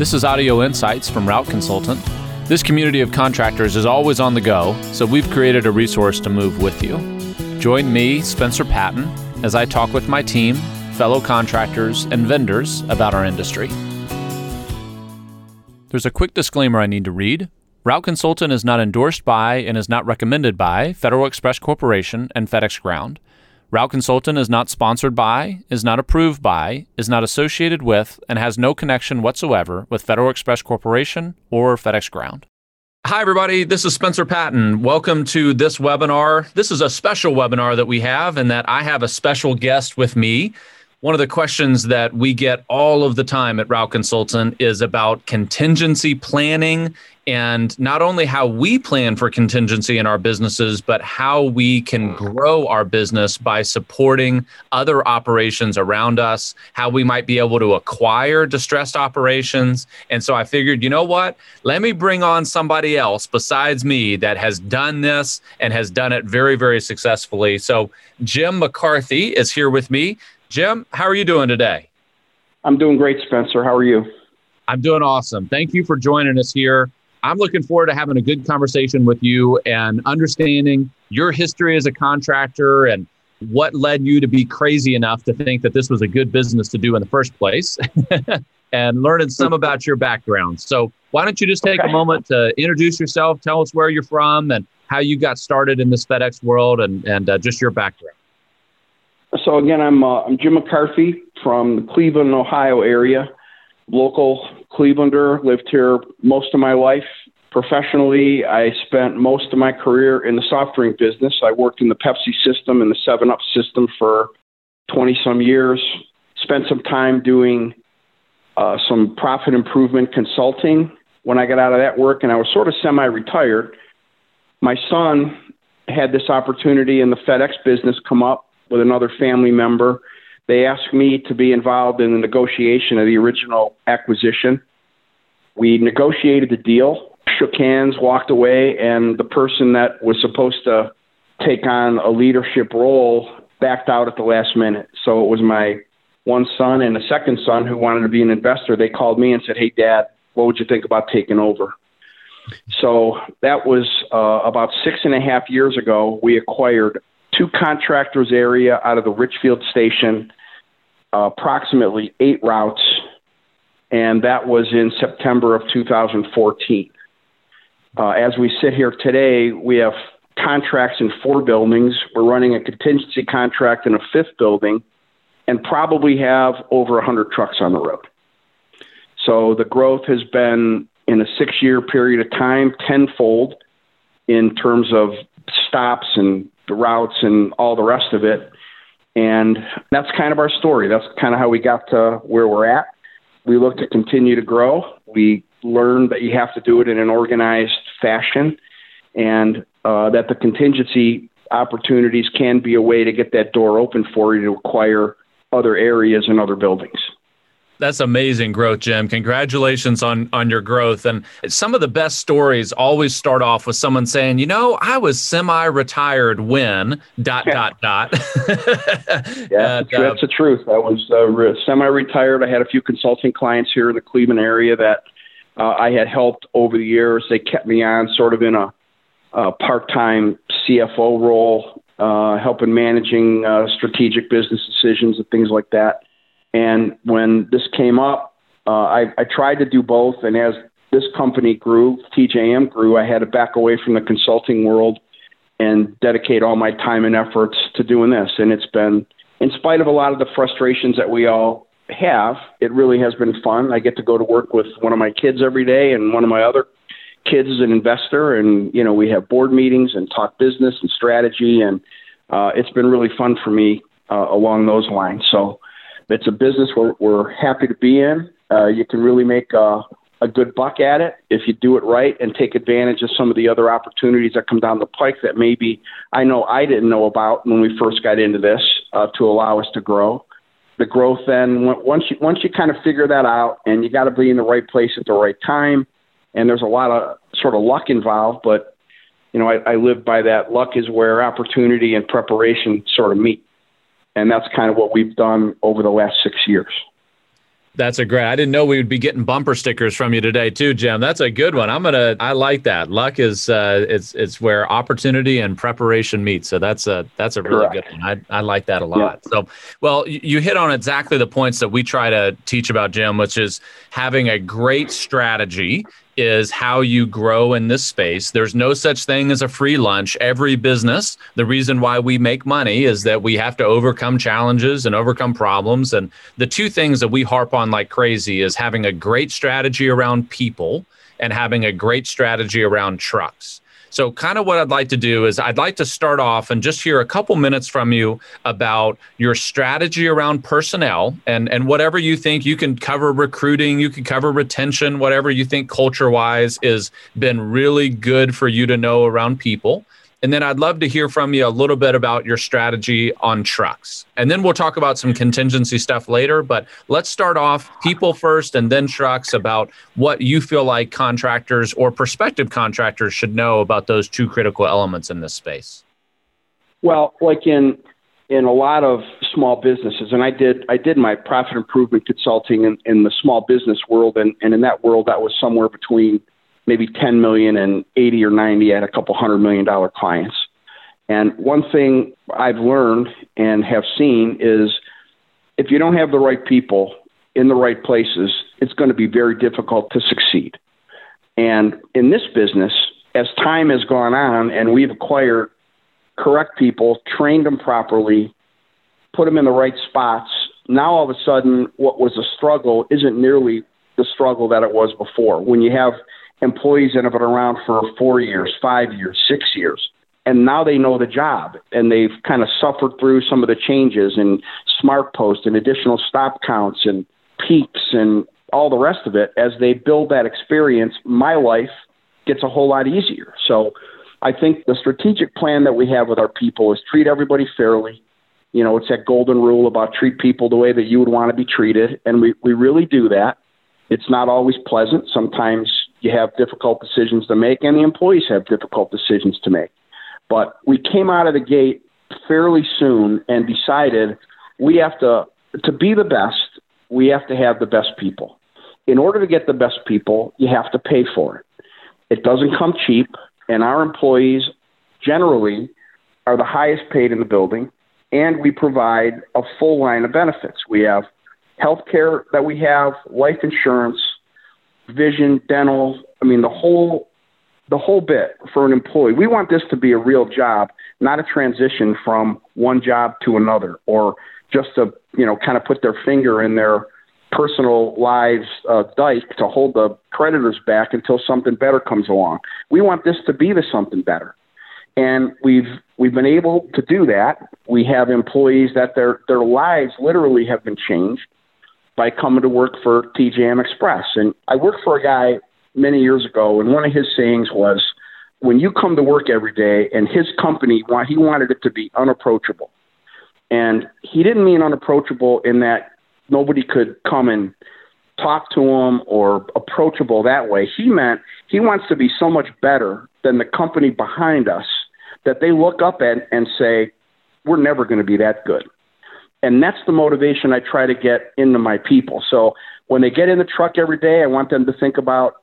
This is Audio Insights from Route Consultant. This community of contractors is always on the go, so we've created a resource to move with you. Join me, Spencer Patton, as I talk with my team, fellow contractors, and vendors about our industry. There's a quick disclaimer I need to read. Route Consultant is not endorsed by and is not recommended by Federal Express Corporation and FedEx Ground. Route Consultant is not sponsored by, is not approved by, is not associated with, and has no connection whatsoever with Federal Express Corporation or FedEx Ground. Hi, everybody. This is Spencer Patton. Welcome to this webinar. This is a special webinar that we have, and that I have a special guest with me. One of the questions that we get all of the time at Route Consultant is about contingency planning and not only how we plan for contingency in our businesses, but how we can grow our business by supporting other operations around us, how we might be able to acquire distressed operations. And so I figured, you know what? Let me bring on somebody else besides me that has done this and has done it very, very successfully. So Jim McCarthy is here with me. Jim, how are you doing today? I'm doing great, Spencer. How are you? I'm doing awesome. Thank you for joining us here. I'm looking forward to having a good conversation with you and understanding your history as a contractor and what led you to be crazy enough to think that this was a good business to do in the first place and learning some about your background. So, why don't you just take okay. a moment to introduce yourself, tell us where you're from and how you got started in this FedEx world and, and uh, just your background? So again, I'm uh, I'm Jim McCarthy from the Cleveland, Ohio area. Local Clevelander, lived here most of my life. Professionally, I spent most of my career in the soft drink business. I worked in the Pepsi system and the 7 Up system for 20 some years. Spent some time doing uh, some profit improvement consulting when I got out of that work, and I was sort of semi retired. My son had this opportunity in the FedEx business come up with another family member. They asked me to be involved in the negotiation of the original acquisition. We negotiated the deal, shook hands, walked away, and the person that was supposed to take on a leadership role backed out at the last minute. So it was my one son and a second son who wanted to be an investor. They called me and said, Hey, dad, what would you think about taking over? So that was uh, about six and a half years ago. We acquired two contractors area out of the Richfield station, uh, approximately eight routes, and that was in September of 2014. Uh, as we sit here today, we have contracts in four buildings. We're running a contingency contract in a fifth building, and probably have over 100 trucks on the road. So the growth has been in a six year period of time tenfold in terms of stops and the routes and all the rest of it. And that's kind of our story. That's kind of how we got to where we're at. We look to continue to grow. We learned that you have to do it in an organized fashion and uh, that the contingency opportunities can be a way to get that door open for you to acquire other areas and other buildings that's amazing growth, Jim. Congratulations on on your growth. And some of the best stories always start off with someone saying, "You know, I was semi-retired when dot dot dot." yeah, and, uh, that's the truth. I was uh, re- semi-retired. I had a few consulting clients here in the Cleveland area that uh, I had helped over the years. They kept me on sort of in a, a part-time CFO role, uh, helping managing uh, strategic business decisions and things like that. And when this came up, uh, I, I tried to do both. And as this company grew, TJM grew, I had to back away from the consulting world and dedicate all my time and efforts to doing this. And it's been, in spite of a lot of the frustrations that we all have, it really has been fun. I get to go to work with one of my kids every day, and one of my other kids is an investor. And, you know, we have board meetings and talk business and strategy. And uh, it's been really fun for me uh, along those lines. So, it's a business we're, we're happy to be in. Uh, you can really make a, a good buck at it if you do it right and take advantage of some of the other opportunities that come down the pike that maybe I know I didn't know about when we first got into this uh, to allow us to grow. The growth then once you once you kind of figure that out and you got to be in the right place at the right time and there's a lot of sort of luck involved, but you know I, I live by that. Luck is where opportunity and preparation sort of meet and that's kind of what we've done over the last six years. That's a great. I didn't know we would be getting bumper stickers from you today too, Jim. That's a good one. I'm gonna. I like that. Luck is uh, it's it's where opportunity and preparation meet. So that's a that's a really Correct. good one. I I like that a lot. Yeah. So well, you hit on exactly the points that we try to teach about, Jim, which is having a great strategy is how you grow in this space. There's no such thing as a free lunch. Every business, the reason why we make money is that we have to overcome challenges and overcome problems. And the two things that we harp on like crazy is having a great strategy around people and having a great strategy around trucks. So, kind of what I'd like to do is I'd like to start off and just hear a couple minutes from you about your strategy around personnel and, and whatever you think you can cover recruiting, you can cover retention, whatever you think culture wise is been really good for you to know around people. And then I'd love to hear from you a little bit about your strategy on trucks. And then we'll talk about some contingency stuff later. But let's start off people first and then trucks about what you feel like contractors or prospective contractors should know about those two critical elements in this space. Well, like in in a lot of small businesses, and I did I did my profit improvement consulting in, in the small business world, and, and in that world that was somewhere between maybe 10 million and 80 or 90 at a couple hundred million dollar clients. And one thing I've learned and have seen is if you don't have the right people in the right places, it's going to be very difficult to succeed. And in this business, as time has gone on and we've acquired correct people, trained them properly, put them in the right spots, now all of a sudden what was a struggle isn't nearly the struggle that it was before. When you have employees that have been around for four years, five years, six years. And now they know the job and they've kind of suffered through some of the changes and smart SmartPost and additional stop counts and peaks and all the rest of it. As they build that experience, my life gets a whole lot easier. So I think the strategic plan that we have with our people is treat everybody fairly. You know, it's that golden rule about treat people the way that you would want to be treated. And we, we really do that. It's not always pleasant. Sometimes you have difficult decisions to make, and the employees have difficult decisions to make. But we came out of the gate fairly soon and decided we have to to be the best. We have to have the best people. In order to get the best people, you have to pay for it. It doesn't come cheap, and our employees generally are the highest paid in the building, and we provide a full line of benefits. We have health care that we have, life insurance, vision, dental. I mean, the whole the whole bit for an employee. We want this to be a real job, not a transition from one job to another, or just to you know kind of put their finger in their personal lives uh, dike to hold the creditors back until something better comes along. We want this to be the something better, and we've we've been able to do that. We have employees that their their lives literally have been changed by coming to work for TJM Express. And I worked for a guy many years ago, and one of his sayings was, when you come to work every day, and his company, he wanted it to be unapproachable. And he didn't mean unapproachable in that nobody could come and talk to him or approachable that way. He meant he wants to be so much better than the company behind us that they look up at and say, we're never going to be that good. And that's the motivation I try to get into my people. So when they get in the truck every day, I want them to think about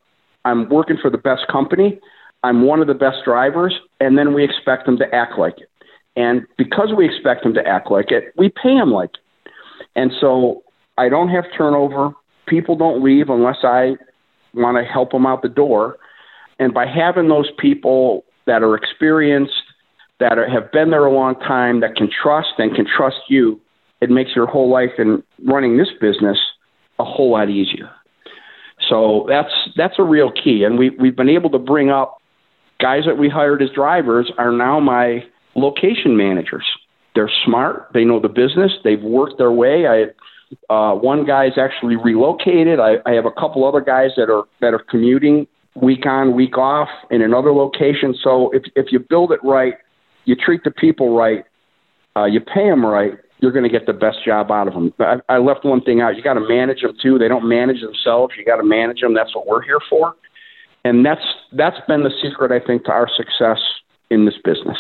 I'm working for the best company, I'm one of the best drivers, and then we expect them to act like it. And because we expect them to act like it, we pay them like it. And so I don't have turnover. People don't leave unless I want to help them out the door. And by having those people that are experienced, that are, have been there a long time, that can trust and can trust you, it makes your whole life in running this business a whole lot easier. So that's that's a real key, and we we've been able to bring up guys that we hired as drivers are now my location managers. They're smart. They know the business. They've worked their way. I uh, one guy's actually relocated. I, I have a couple other guys that are that are commuting week on, week off in another location. So if if you build it right, you treat the people right, uh, you pay them right, you're going to get the best job out of them. I, I left one thing out. You got to manage them too. They don't manage themselves. You got to manage them. That's what we're here for. And that's that's been the secret, I think, to our success in this business.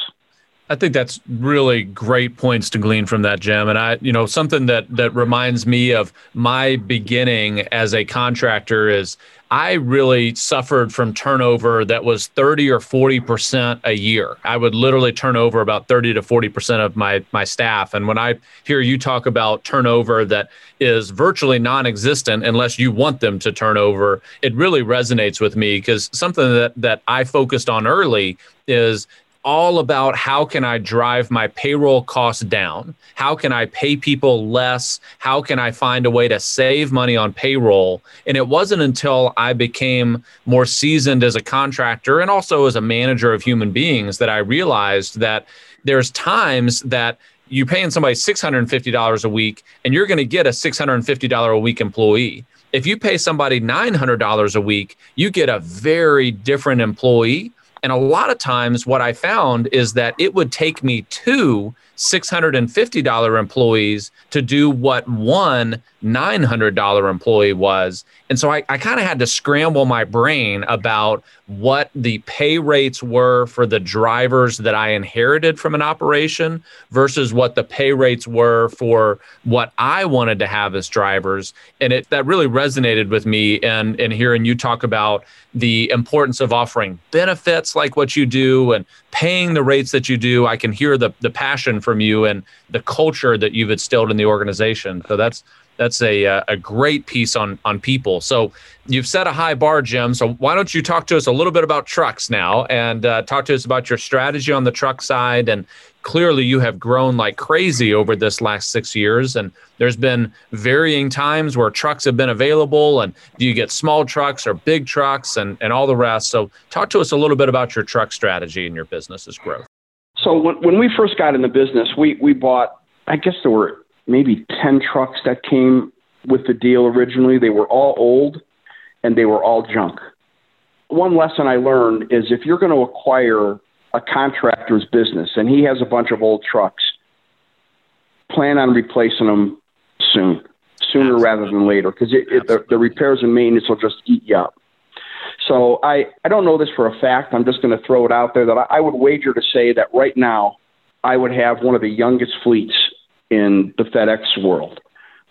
I think that's really great points to glean from that, Jim. And I, you know, something that that reminds me of my beginning as a contractor is I really suffered from turnover that was 30 or 40% a year. I would literally turn over about 30 to 40% of my my staff. And when I hear you talk about turnover that is virtually non-existent unless you want them to turn over, it really resonates with me because something that that I focused on early is all about how can I drive my payroll costs down? How can I pay people less? How can I find a way to save money on payroll? And it wasn't until I became more seasoned as a contractor and also as a manager of human beings that I realized that there's times that you're paying somebody $650 a week and you're going to get a $650 a week employee. If you pay somebody $900 a week, you get a very different employee and a lot of times, what I found is that it would take me two $650 employees to do what one $900 employee was. And so I, I kind of had to scramble my brain about what the pay rates were for the drivers that I inherited from an operation versus what the pay rates were for what I wanted to have as drivers. And it that really resonated with me and, and hearing you talk about the importance of offering benefits like what you do and paying the rates that you do. I can hear the the passion from you and the culture that you've instilled in the organization. So that's that's a uh, a great piece on on people. So you've set a high bar, Jim. So why don't you talk to us a little bit about trucks now, and uh, talk to us about your strategy on the truck side? And clearly, you have grown like crazy over this last six years, and there's been varying times where trucks have been available. And do you get small trucks or big trucks, and and all the rest? So talk to us a little bit about your truck strategy and your business's growth. So when, when we first got in the business, we we bought. I guess there were maybe 10 trucks that came with the deal originally. They were all old and they were all junk. One lesson I learned is if you're going to acquire a contractor's business and he has a bunch of old trucks, plan on replacing them soon, sooner Absolutely. rather than later, because the, the repairs and maintenance will just eat you up. So I, I don't know this for a fact. I'm just going to throw it out there that I, I would wager to say that right now I would have one of the youngest fleets in the FedEx world.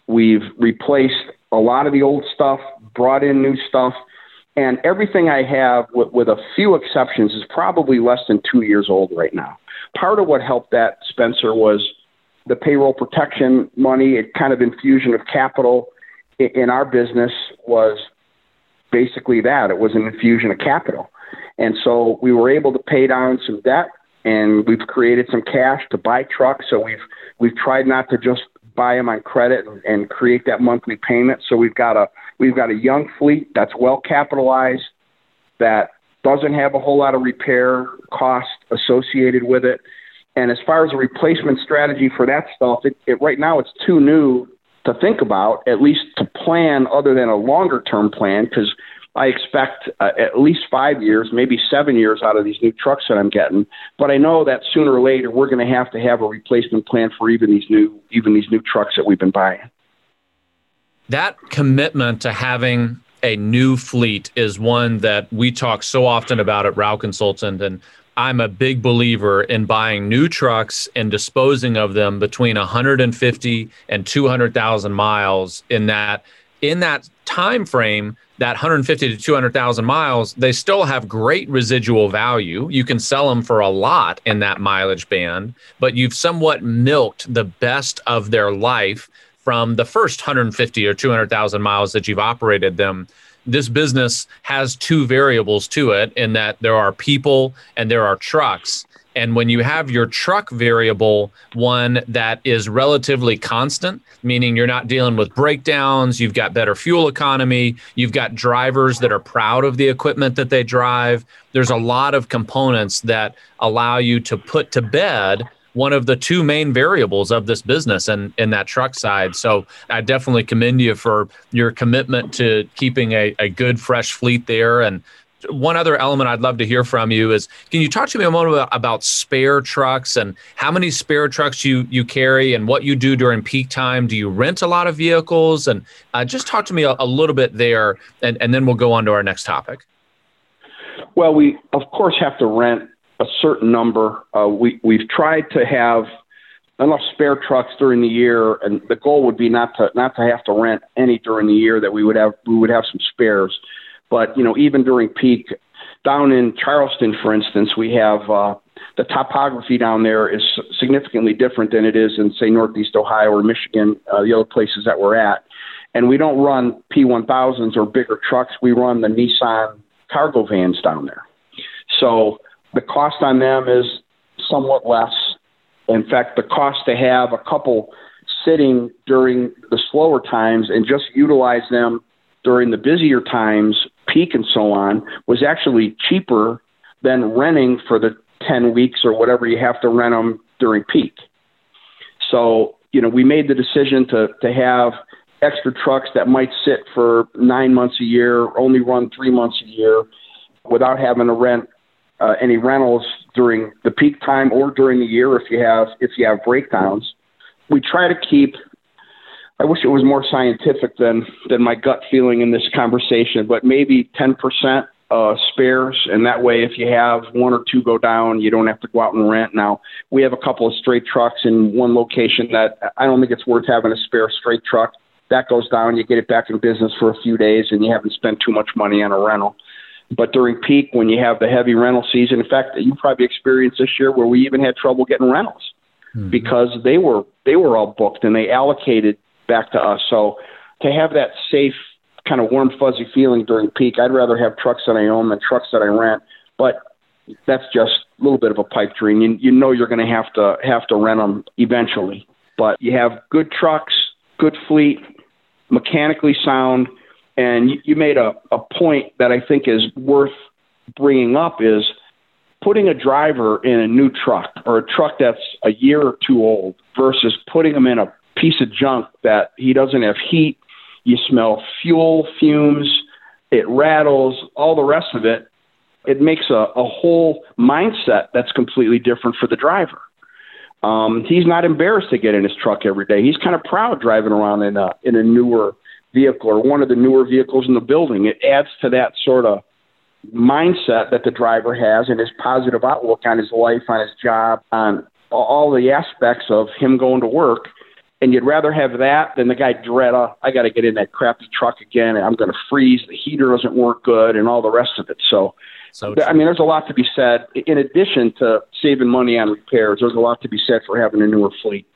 We've replaced a lot of the old stuff, brought in new stuff, and everything I have, with, with a few exceptions, is probably less than two years old right now. Part of what helped that, Spencer, was the payroll protection money, a kind of infusion of capital in our business was basically that. It was an infusion of capital. And so we were able to pay down some debt and we've created some cash to buy trucks. So we've we've tried not to just buy them on credit and, and create that monthly payment. So we've got a we've got a young fleet that's well capitalized that doesn't have a whole lot of repair cost associated with it. And as far as a replacement strategy for that stuff, it, it right now it's too new to think about, at least to plan other than a longer term plan, because I expect uh, at least five years, maybe seven years out of these new trucks that I'm getting. But I know that sooner or later we're going to have to have a replacement plan for even these new even these new trucks that we've been buying. That commitment to having a new fleet is one that we talk so often about at Route Consultant and I'm a big believer in buying new trucks and disposing of them between 150 and 200,000 miles in that in that time frame that 150 to 200,000 miles, they still have great residual value. You can sell them for a lot in that mileage band, but you've somewhat milked the best of their life from the first 150 or 200,000 miles that you've operated them. This business has two variables to it in that there are people and there are trucks. And when you have your truck variable, one that is relatively constant, meaning you're not dealing with breakdowns, you've got better fuel economy, you've got drivers that are proud of the equipment that they drive. There's a lot of components that allow you to put to bed one of the two main variables of this business and in that truck side. So I definitely commend you for your commitment to keeping a, a good fresh fleet there and one other element I'd love to hear from you is can you talk to me a moment about, about, spare trucks and how many spare trucks you you carry and what you do during peak time? Do you rent a lot of vehicles? And uh, just talk to me a, a, little bit there, and, and then we'll go on to our next topic. Well, we of course have to rent a certain number. Uh, we we've tried to have enough spare trucks during the year, and the goal would be not to not to have to rent any during the year. That we would have we would have some spares. But you know, even during peak, down in Charleston, for instance, we have uh, the topography down there is significantly different than it is in say Northeast Ohio or Michigan, uh, the other places that we're at. And we don't run P1000s or bigger trucks. We run the Nissan cargo vans down there. So the cost on them is somewhat less. In fact, the cost to have a couple sitting during the slower times and just utilize them during the busier times, peak and so on, was actually cheaper than renting for the 10 weeks or whatever you have to rent them during peak. So, you know, we made the decision to, to have extra trucks that might sit for nine months a year, only run three months a year without having to rent uh, any rentals during the peak time or during the year if you have if you have breakdowns. We try to keep. I wish it was more scientific than than my gut feeling in this conversation, but maybe ten percent uh, spares, and that way, if you have one or two go down, you don't have to go out and rent. Now, we have a couple of straight trucks in one location that I don't think it's worth having a spare straight truck. That goes down, you get it back in business for a few days, and you haven't spent too much money on a rental. But during peak, when you have the heavy rental season, in fact, you probably experienced this year where we even had trouble getting rentals mm-hmm. because they were they were all booked and they allocated back to us. So to have that safe kind of warm fuzzy feeling during peak, I'd rather have trucks that I own than trucks that I rent. But that's just a little bit of a pipe dream. You, you know you're going to have to have to rent them eventually. But you have good trucks, good fleet, mechanically sound and you, you made a, a point that I think is worth bringing up is putting a driver in a new truck or a truck that's a year or two old versus putting him in a piece of junk that he doesn't have heat. You smell fuel fumes, it rattles, all the rest of it. It makes a, a whole mindset that's completely different for the driver. Um, he's not embarrassed to get in his truck every day. He's kind of proud driving around in a in a newer vehicle or one of the newer vehicles in the building. It adds to that sort of mindset that the driver has and his positive outlook on his life, on his job, on all the aspects of him going to work. And you'd rather have that than the guy dread, oh, I got to get in that crappy truck again and I'm going to freeze. The heater doesn't work good and all the rest of it. So, so I mean, there's a lot to be said. In addition to saving money on repairs, there's a lot to be said for having a newer fleet.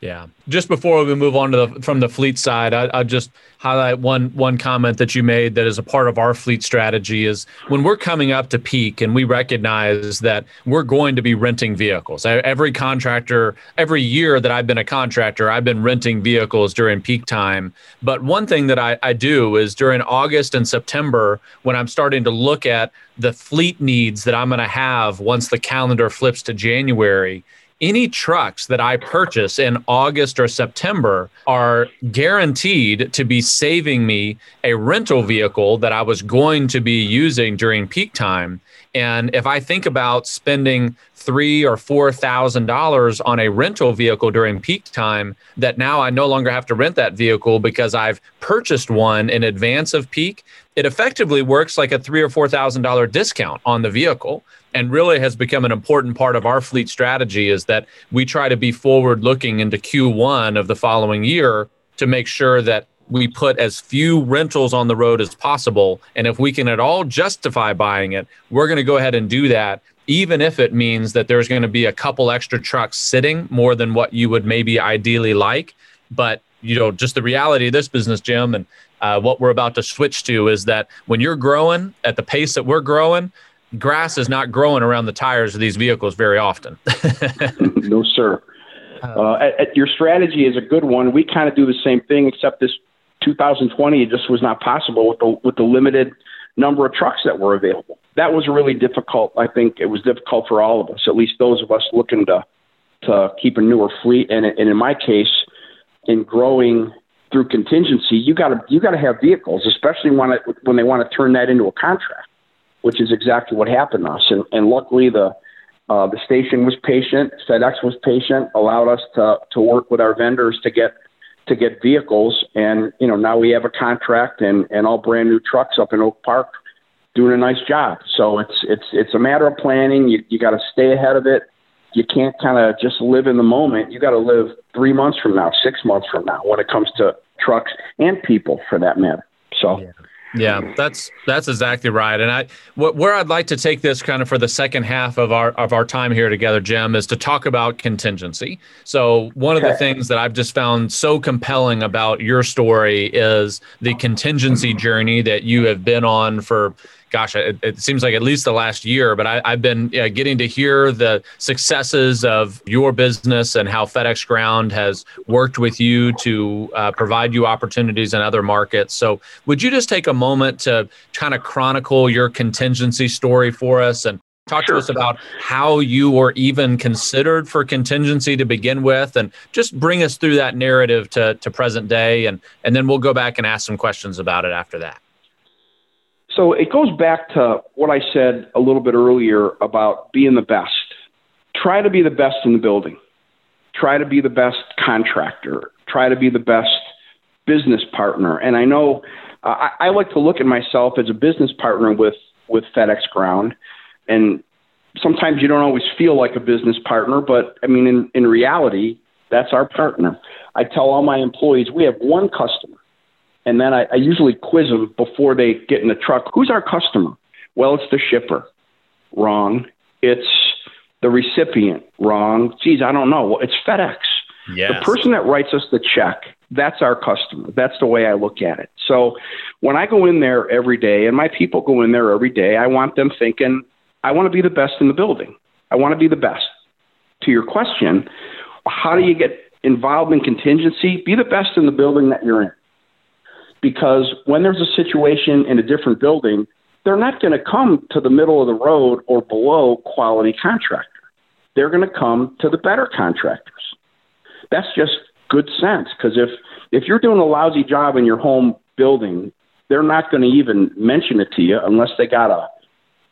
Yeah. Just before we move on to the from the fleet side, I, will just highlight one one comment that you made that is a part of our fleet strategy is when we're coming up to peak and we recognize that we're going to be renting vehicles. Every contractor, every year that I've been a contractor, I've been renting vehicles during peak time. But one thing that I, I do is during August and September, when I'm starting to look at the fleet needs that I'm going to have once the calendar flips to January any trucks that I purchase in August or September are guaranteed to be saving me a rental vehicle that I was going to be using during peak time. And if I think about spending three or four thousand dollars on a rental vehicle during peak time, that now I no longer have to rent that vehicle because I've purchased one in advance of peak, it effectively works like a three or four thousand dollar discount on the vehicle and really has become an important part of our fleet strategy is that we try to be forward looking into Q1 of the following year to make sure that we put as few rentals on the road as possible. And if we can at all justify buying it, we're going to go ahead and do that, even if it means that there's going to be a couple extra trucks sitting more than what you would maybe ideally like. But you know, just the reality of this business, Jim, and uh, what we're about to switch to is that when you're growing at the pace that we're growing, grass is not growing around the tires of these vehicles very often. no, sir. Uh, at, at your strategy is a good one. We kind of do the same thing, except this 2020 it just was not possible with the with the limited number of trucks that were available. That was really difficult. I think it was difficult for all of us, at least those of us looking to to keep a newer fleet. And, and in my case, in growing through contingency, you got to you got to have vehicles, especially when it, when they want to turn that into a contract which is exactly what happened to us. And, and luckily, the uh, the station was patient. FedEx was patient, allowed us to to work with our vendors to get to get vehicles. And you know now we have a contract and and all brand new trucks up in Oak Park doing a nice job. So it's it's it's a matter of planning. You you got to stay ahead of it. You can't kind of just live in the moment. You got to live three months from now, six months from now, when it comes to trucks and people, for that matter. So. Yeah. Yeah, that's that's exactly right. And I wh- where I'd like to take this kind of for the second half of our of our time here together, Jim, is to talk about contingency. So one of the things that I've just found so compelling about your story is the contingency journey that you have been on for gosh, it, it, seems like at least the last year, but I, have been uh, getting to hear the successes of your business and how FedEx Ground has worked with you to uh, provide you opportunities in other markets. So, would you just take a moment to kind of chronicle your contingency story for us and talk sure. to us about how you were even considered for contingency to begin with and just bring us through that narrative to, to present day and, and then we'll go back and ask some questions about it after that so it goes back to what I said a little bit earlier about being the best. Try to be the best in the building. Try to be the best contractor. Try to be the best business partner. And I know uh, I, I like to look at myself as a business partner with with FedEx Ground, and sometimes you don't always feel like a business partner, but I mean, in, in reality, that's our partner. I tell all my employees we have one customer and then I, I usually quiz them before they get in the truck. Who's our customer? Well, it's the shipper. Wrong. It's the recipient. Wrong. Geez, I don't know. Well, it's FedEx. Yes. The person that writes us the check, that's our customer. That's the way I look at it. So when I go in there every day, and my people go in there every day, I want them thinking, I want to be the best in the building. I want to be the best. To your question, how do you get involved in contingency? Be the best in the building that you're in because when there's a situation in a different building, they're not going to come to the middle of the road or below quality contractor. They're going to come to the better contractors. That's just good sense because if if you're doing a lousy job in your home building, they're not going to even mention it to you unless they got a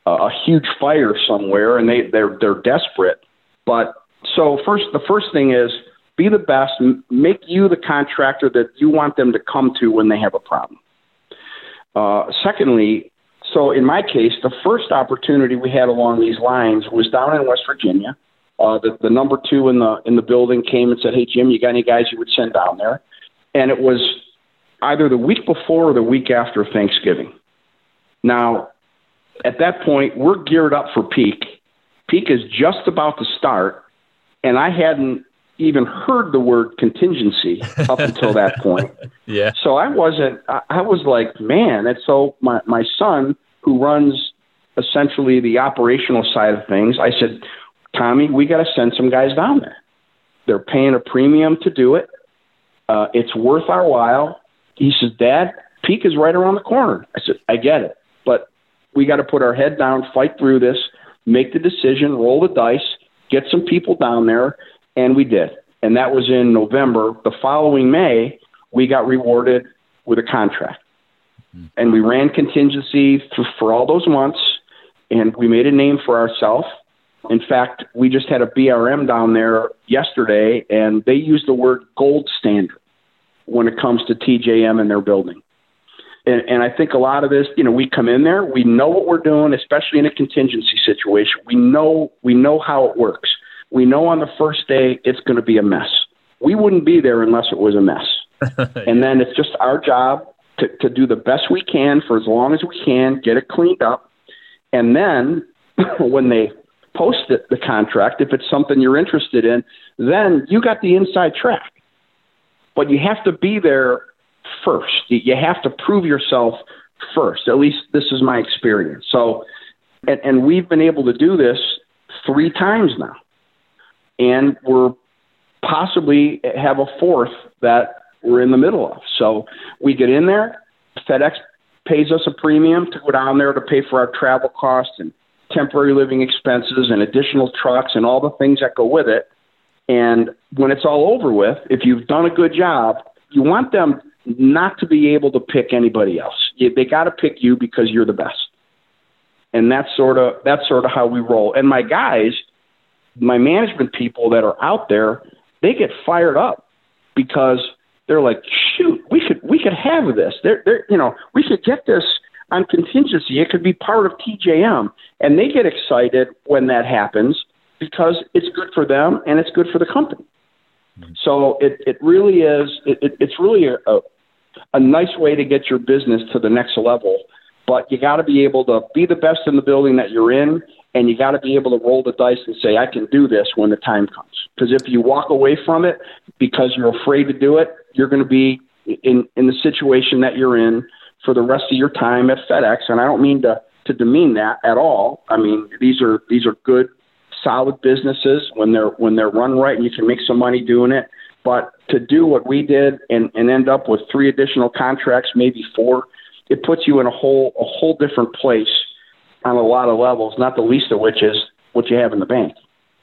a huge fire somewhere and they they're they're desperate. But so first the first thing is be the best, make you the contractor that you want them to come to when they have a problem. Uh, secondly, so in my case, the first opportunity we had along these lines was down in West Virginia. Uh, the, the number two in the in the building came and said, "Hey Jim, you got any guys you would send down there?" And it was either the week before or the week after Thanksgiving. Now, at that point, we're geared up for peak. Peak is just about to start, and I hadn't even heard the word contingency up until that point. Yeah. So I wasn't. I was like, man. And so my my son, who runs essentially the operational side of things, I said, Tommy, we got to send some guys down there. They're paying a premium to do it. Uh, it's worth our while. He says, Dad, peak is right around the corner. I said, I get it, but we got to put our head down, fight through this, make the decision, roll the dice, get some people down there and we did. And that was in November. The following May, we got rewarded with a contract. Mm-hmm. And we ran contingency for, for all those months, and we made a name for ourselves. In fact, we just had a BRM down there yesterday, and they used the word gold standard when it comes to TJM in their building. And, and I think a lot of this, you know, we come in there, we know what we're doing, especially in a contingency situation. We know we know how it works we know on the first day it's going to be a mess. We wouldn't be there unless it was a mess. and then it's just our job to, to do the best we can for as long as we can, get it cleaned up. And then when they post it, the contract, if it's something you're interested in, then you got the inside track. But you have to be there first. You have to prove yourself first. At least this is my experience. So, and, and we've been able to do this three times now and we're possibly have a fourth that we're in the middle of. So we get in there, FedEx pays us a premium to go down there to pay for our travel costs and temporary living expenses and additional trucks and all the things that go with it. And when it's all over with, if you've done a good job, you want them not to be able to pick anybody else. They got to pick you because you're the best. And that's sort of that's sort of how we roll. And my guys, my management people that are out there, they get fired up because they're like, shoot, we could we could have this. They're, they're you know, we could get this on contingency. It could be part of TJM. And they get excited when that happens because it's good for them and it's good for the company. Mm-hmm. So it, it really is, it, it, it's really a, a, a nice way to get your business to the next level. But you got to be able to be the best in the building that you're in and you got to be able to roll the dice and say, I can do this when the time comes. Because if you walk away from it because you're afraid to do it, you're going to be in in the situation that you're in for the rest of your time at FedEx. And I don't mean to to demean that at all. I mean these are these are good, solid businesses when they're when they're run right, and you can make some money doing it. But to do what we did and, and end up with three additional contracts, maybe four, it puts you in a whole a whole different place on a lot of levels, not the least of which is what you have in the bank.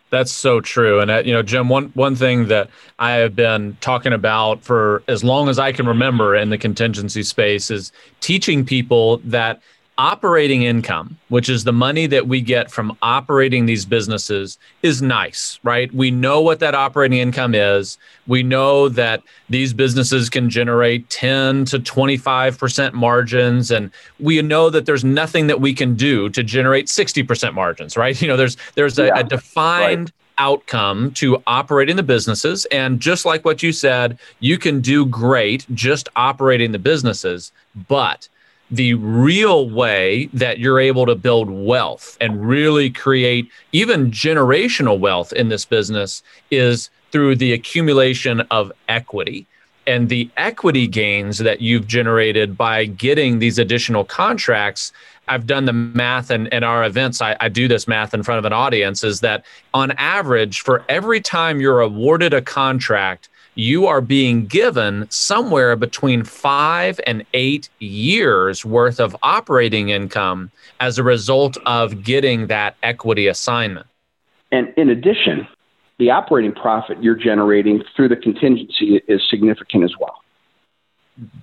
That's so true. And, uh, you know, Jim, one, one thing that I have been talking about for as long as I can remember in the contingency space is teaching people that operating income, which is the money that we get from operating these businesses, is nice, right? We know what that operating income is. We know that these businesses can generate 10 to 25% margins. And we know that there's nothing that we can do to generate 60% margins, right? You know, there's there's a, yeah, a defined right outcome to operating the businesses. And just like what you said, you can do great just operating the businesses, but the real way that you're able to build wealth and really create even generational wealth in this business is through the accumulation of equity and the equity gains that you've generated by getting these additional contracts. I've done the math and in, our events, I, I, do this math in front of an audience is that on average, for every time you're awarded a contract, you are being given somewhere between five and eight years worth of operating income as a result of getting that equity assignment. And in addition, the operating profit you're generating through the contingency is significant as well.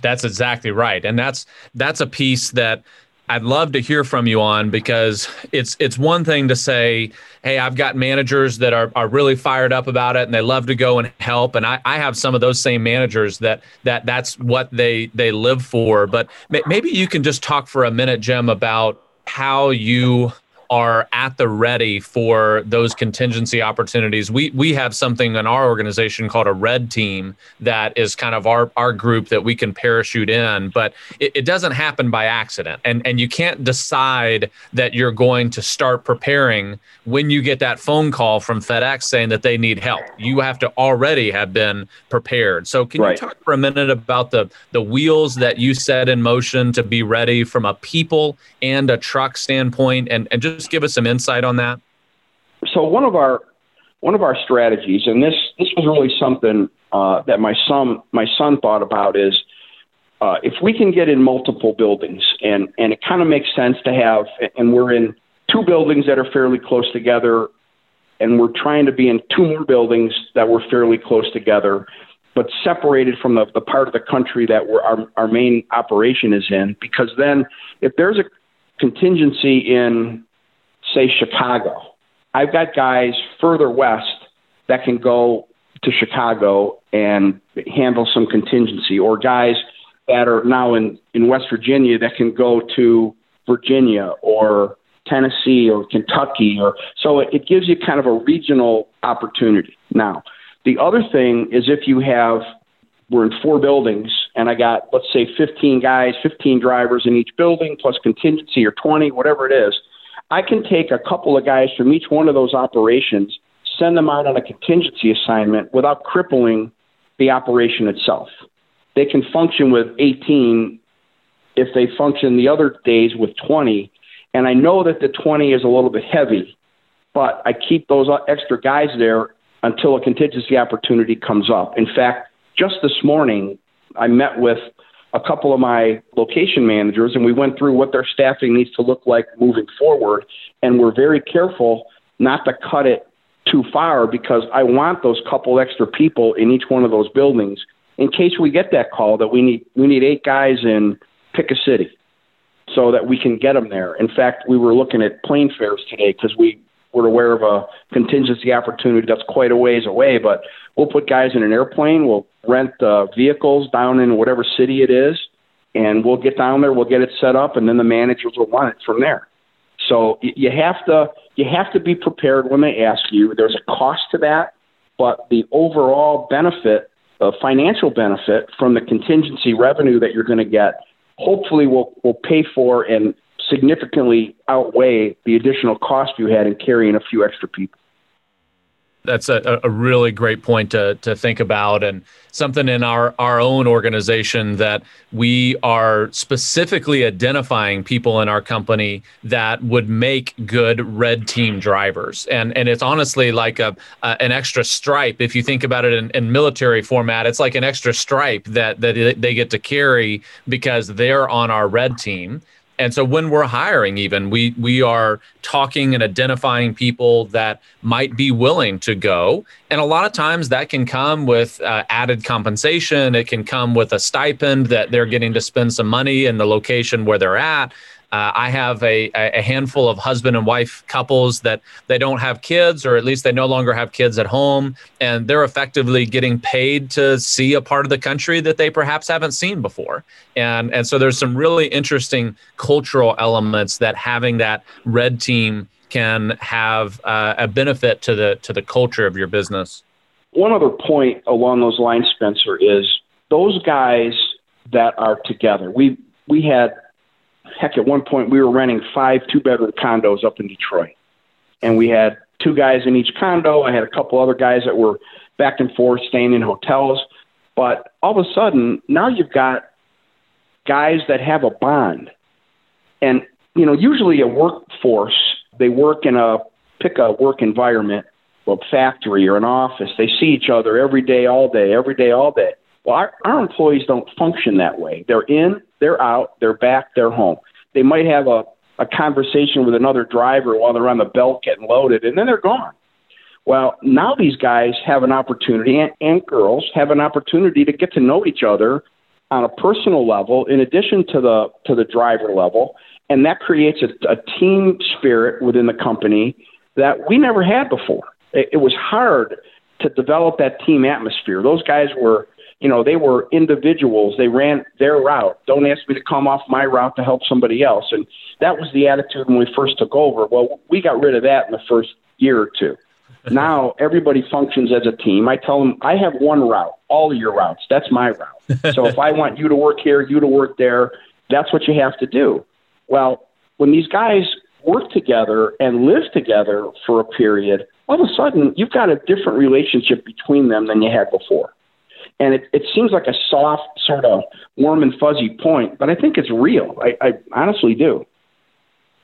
That's exactly right. And that's that's a piece that I'd love to hear from you on because it's it's one thing to say, hey, I've got managers that are, are really fired up about it and they love to go and help. And I, I have some of those same managers that that that's what they they live for. But maybe you can just talk for a minute, Jim, about how you are at the ready for those contingency opportunities. We we have something in our organization called a red team that is kind of our our group that we can parachute in, but it, it doesn't happen by accident. And and you can't decide that you're going to start preparing when you get that phone call from FedEx saying that they need help. You have to already have been prepared. So can right. you talk for a minute about the the wheels that you set in motion to be ready from a people and a truck standpoint and and just just give us some insight on that? So one of our one of our strategies, and this this was really something uh, that my son my son thought about, is uh, if we can get in multiple buildings, and and it kind of makes sense to have, and we're in two buildings that are fairly close together, and we're trying to be in two more buildings that were fairly close together, but separated from the, the part of the country that we're, our our main operation is in, because then if there's a contingency in say Chicago. I've got guys further west that can go to Chicago and handle some contingency, or guys that are now in, in West Virginia that can go to Virginia or Tennessee or Kentucky or so it, gives you kind of a regional opportunity. Now, the other thing is if you have we're in four buildings and I got let's say 15 guys, 15 drivers in each building plus contingency or 20, whatever it is, I can take a couple of guys from each one of those operations, send them out on a contingency assignment without crippling the operation itself. They can function with 18 if they function the other days with 20. And I know that the 20 is a little bit heavy, but I keep those extra guys there until a contingency opportunity comes up. In fact, just this morning, I met with a couple of my location managers and we went through what their staffing needs to look like moving forward. And we're very careful not to cut it too far because I want those couple extra people in each one of those buildings in case we get that call that we need we need eight guys in pick a city so that we can get them there. In fact, we were looking at plane fares today because we were aware of a contingency opportunity that's quite a ways away, but we'll put guys in an airplane. We'll rent uh, vehicles down in whatever city it is, and we'll get down there, we'll get it set up, and then the managers will run it from there. So you have to you have to be prepared when they ask you. There's a cost to that, but the overall benefit, uh, financial benefit from the contingency revenue that you're going to get, hopefully will will pay for and significantly outweigh the additional cost you had in carrying a few extra people. That's a, a really great point to, to think about, and something in our, our own organization that we are specifically identifying people in our company that would make good red team drivers. And, and it's honestly like a, a an extra stripe. If you think about it in, in military format, it's like an extra stripe that, that they get to carry because they're on our red team and so when we're hiring even we we are talking and identifying people that might be willing to go. And a lot of times that can come with uh, added compensation. It can come with a stipend that they're getting to spend some money in the location where they're at uh, I have a, a handful of husband and wife couples that they don't have kids, or at least they no longer have kids at home, and they're effectively getting paid to see a part of the country that they perhaps haven't seen before. And and so there's some really interesting cultural elements that having that red team can have uh, a benefit to the to the culture of your business. One other point along those lines, Spencer, is those guys that are together. We we had heck, at one point we were renting five two bedroom condos up in Detroit. And we had two guys in each condo. I had a couple other guys that were back and forth staying in hotels. But all of a sudden, now you've got guys that have a bond. And, you know, usually a workforce, they work in a, pick a work environment, a factory or an office. They see each other every day, all day, every day, all day. Well, our, our employees don't function that way. They're in, they're out, they're back, they're home. They might have a, a conversation with another driver while they're on the belt getting loaded, and then they're gone. Well, now these guys have an opportunity, and, and girls have an opportunity to get to know each other on a personal level, in addition to the to the driver level, and that creates a, a team spirit within the company that we never had before. It, it was hard to develop that team atmosphere. Those guys were you know, they were individuals. They ran their route. Don't ask me to come off my route to help somebody else. And that was the attitude when we first took over. Well, we got rid of that in the first year or two. now everybody functions as a team. I tell them, I have one route, all of your routes. That's my route. so if I want you to work here, you to work there, that's what you have to do. Well, when these guys work together and live together for a period, all of a sudden you've got a different relationship between them than you had before. And it, it seems like a soft, sort of warm and fuzzy point, but I think it's real. I, I honestly do.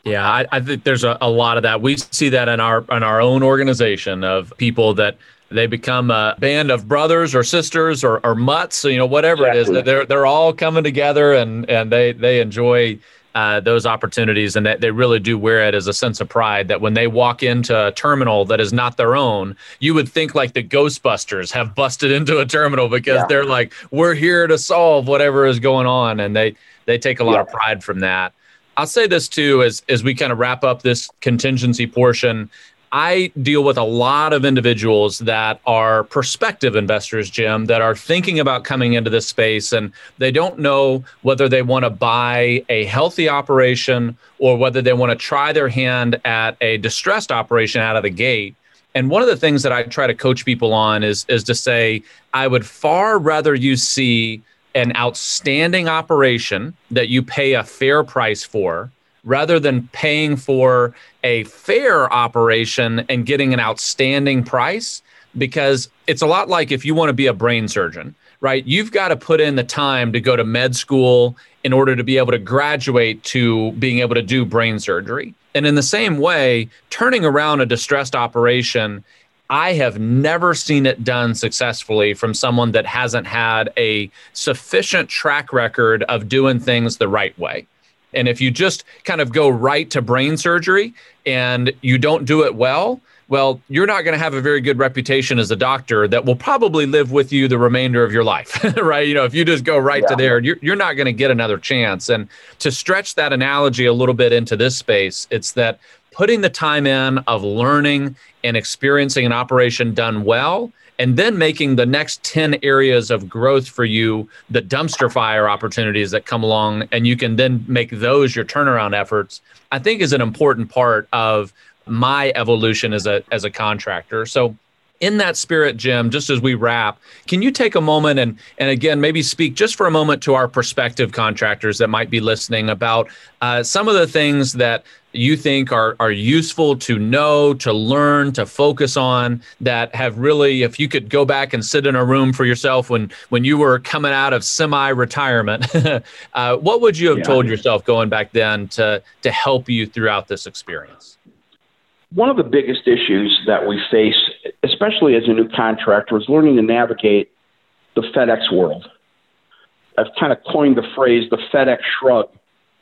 Yeah, I, I think there's a, a lot of that. We see that in our in our own organization of people that they become a band of brothers or sisters or, or mutts, you know, whatever exactly. it is. They're they're all coming together and and they they enjoy uh, those opportunities, and that they really do wear it as a sense of pride. That when they walk into a terminal that is not their own, you would think like the Ghostbusters have busted into a terminal because yeah. they're like, we're here to solve whatever is going on, and they they take a lot yeah. of pride from that. I'll say this too as as we kind of wrap up this contingency portion. I deal with a lot of individuals that are prospective investors, Jim, that are thinking about coming into this space and they don't know whether they want to buy a healthy operation or whether they want to try their hand at a distressed operation out of the gate. And one of the things that I try to coach people on is, is to say, I would far rather you see an outstanding operation that you pay a fair price for rather than paying for a fair operation and getting an outstanding price because it's a lot like if you want to be a brain surgeon right you've got to put in the time to go to med school in order to be able to graduate to being able to do brain surgery and in the same way turning around a distressed operation I have never seen it done successfully from someone that hasn't had a sufficient track record of doing things the right way. And if you just kind of go right to brain surgery and you don't do it well, well, you're not going to have a very good reputation as a doctor that will probably live with you the remainder of your life, right? You know, if you just go right yeah. to there, you're, you're not going to get another chance. And to stretch that analogy a little bit into this space, it's that putting the time in of learning and experiencing an operation done well and then making the next 10 areas of growth for you the dumpster fire opportunities that come along and you can then make those your turnaround efforts i think is an important part of my evolution as a as a contractor. So in that spirit, Jim, just as we wrap, can you take a moment and and again maybe speak just for a moment to our prospective contractors that might be listening about uh, some of the things that you think are are useful to know, to learn, to focus on that have really, if you could go back and sit in a room for yourself when when you were coming out of semi-retirement, uh, what would you have yeah. told yourself going back then to to help you throughout this experience? One of the biggest issues that we face especially as a new contractor, is learning to navigate the FedEx world. I've kind of coined the phrase the FedEx shrug.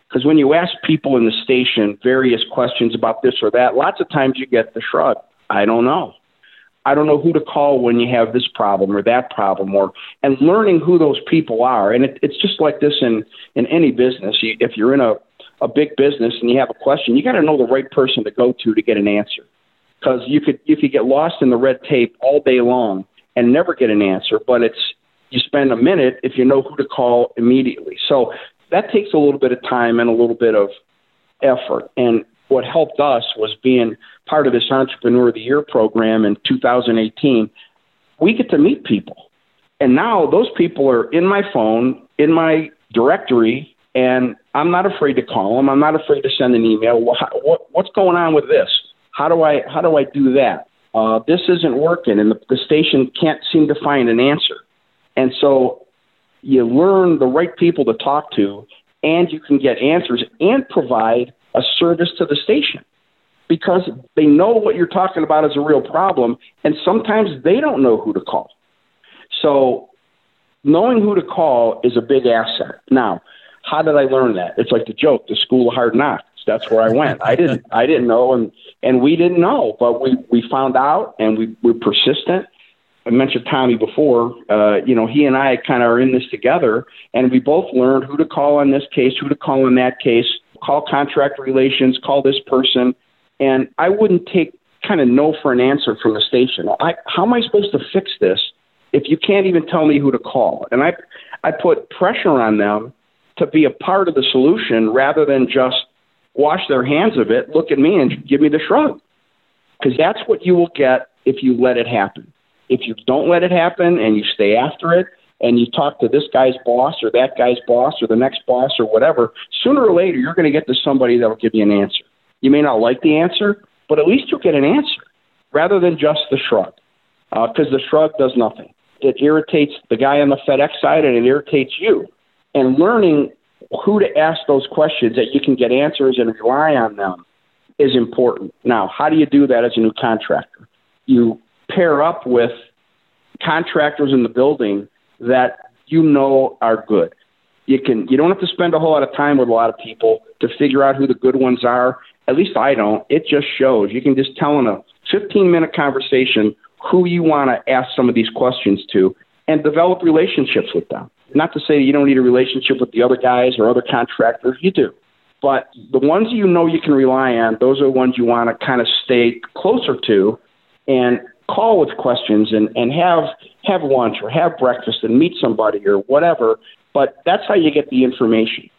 Because when you ask people in the station various questions about this or that, lots of times you get the shrug. I don't know. I don't know who to call when you have this problem or that problem, or and learning who those people are. And it, it's just like this in in any business. You, if you're in a a big business and you have a question, you got to know the right person to go to to get an answer because you could if you get lost in the red tape all day long and never get an answer. But it's you spend a minute if you know who to call immediately. So that takes a little bit of time and a little bit of effort. And what helped us was being part of this Entrepreneur of the Year program in 2018. We get to meet people. And now those people are in my phone, in my directory, and I'm not afraid to call them. I'm not afraid to send an email. What, what, what's going on with this? How do I how do I do that? Uh, this isn't working, and the, the station can't seem to find an answer. And so you learn the right people to talk to, and you can get answers and provide a service to the station because they know what you're talking about is a real problem, and sometimes they don't know who to call. So knowing who to call is a big asset. Now, how did I learn that? It's like the joke, the school of hard knocks. That's where I went. I didn't I didn't know and and we didn't know, but we we found out and we we're persistent. I mentioned Tommy before. Uh, you know, he and I kind of are in this together, and we both learned who to call in this case, who to call in that case, call contract relations, call this person, and I wouldn't take kind of no for an answer from the station. I, how am I supposed to fix this if you can't even tell me who to call? And I I put pressure on them to be a part of the solution rather than just wash their hands of it, look at me and give me the shrug. Because that's what you will get if you let it happen. If you don't let it happen and you stay after it and you talk to this guy's boss or that guy's boss or the next boss or whatever, sooner or later you're going to get to somebody that will give you an answer. You may not like the answer, but at least you'll get an answer rather than just the shrug. Because uh, the shrug does nothing. It irritates the guy on the FedEx side and it irritates you. And learning who to ask those questions that you can get answers and rely on them is important. Now, how do you do that as a new contractor? You pair up with contractors in the building that you know are good. You can you don't have to spend a whole lot of time with a lot of people to figure out who the good ones are. At least I don't. It just shows. You can just tell in a 15 minute conversation who you want to ask some of these questions to and develop relationships with them. Not to say you don't need a relationship with the other guys or other contractors, you do. But the ones you know you can rely on, those are the ones you want to kind of stay closer to and call with questions and, and have have lunch or have breakfast and meet somebody or whatever. But that's how you get the information.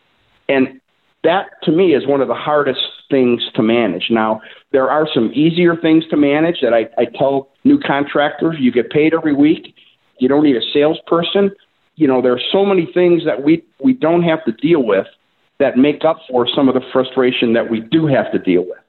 And that to me is one of the hardest things to manage. Now, there are some easier things to manage that I, I tell new contractors you get paid every week. You don't need a salesperson you know, there are so many things that we, we don't have to deal with that make up for some of the frustration that we do have to deal with.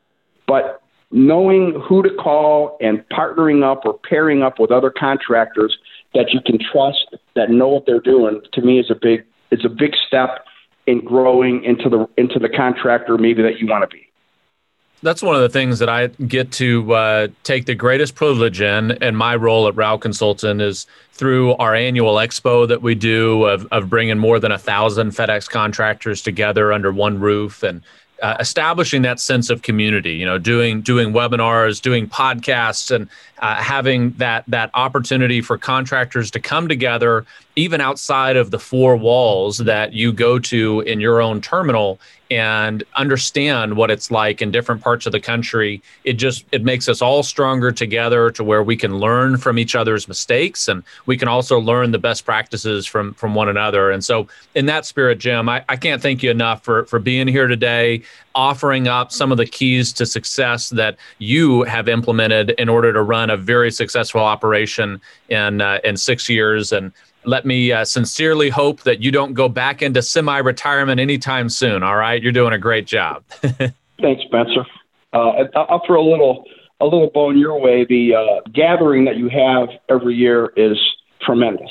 But knowing who to call and partnering up or pairing up with other contractors that you can trust that know what they're doing to me is a big is a big step in growing into the into the contractor maybe that you want to be that's one of the things that I get to uh, take the greatest privilege in. And my role at Route Consultant is through our annual expo that we do of, of bringing more than a thousand FedEx contractors together under one roof and uh, establishing that sense of community. You know, doing doing webinars, doing podcasts, and uh, having that that opportunity for contractors to come together even outside of the four walls that you go to in your own terminal and understand what it's like in different parts of the country it just it makes us all stronger together to where we can learn from each other's mistakes and we can also learn the best practices from from one another. And so in that spirit jim i, I can't thank you enough for for being here today offering up some of the keys to success that you have implemented in order to run a very successful operation in uh, in six years. And let me uh, sincerely hope that you don't go back into semi-retirement anytime soon. All right, you're doing a great job. Thanks, Spencer. Uh, I'll throw a little a little bone your way. The uh, gathering that you have every year is tremendous.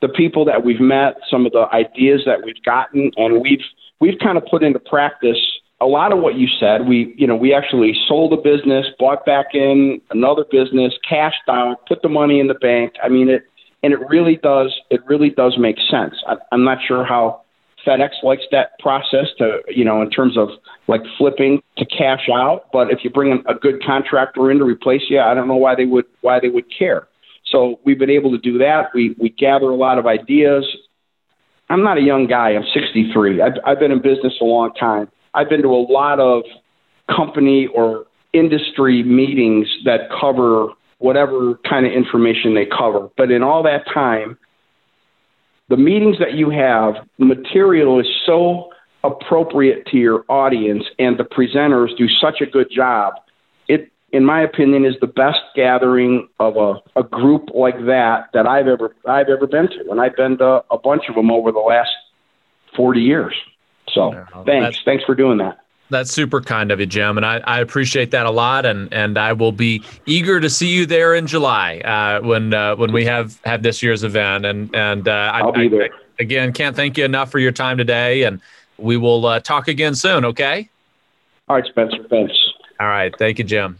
The people that we've met, some of the ideas that we've gotten, and we've we've kind of put into practice a lot of what you said. We you know we actually sold a business, bought back in another business, cashed out, put the money in the bank. I mean it and it really does it really does make sense. I, I'm not sure how FedEx likes that process to you know in terms of like flipping to cash out, but if you bring a good contractor in to replace you, I don't know why they would why they would care. So we've been able to do that. We we gather a lot of ideas. I'm not a young guy. I'm 63. I've, I've been in business a long time. I've been to a lot of company or industry meetings that cover whatever kind of information they cover. But in all that time, the meetings that you have, the material is so appropriate to your audience, and the presenters do such a good job. It, in my opinion, is the best gathering of a, a group like that that I've ever I've ever been to, and I've been to a bunch of them over the last forty years. So, thanks, thanks for doing that. That's super kind of you, Jim, and I, I appreciate that a lot. And and I will be eager to see you there in July uh, when uh, when we have have this year's event. And and uh, I'll I, be there. I, again, can't thank you enough for your time today. And we will uh, talk again soon. Okay. All right, Spencer. Thanks. All right. Thank you, Jim.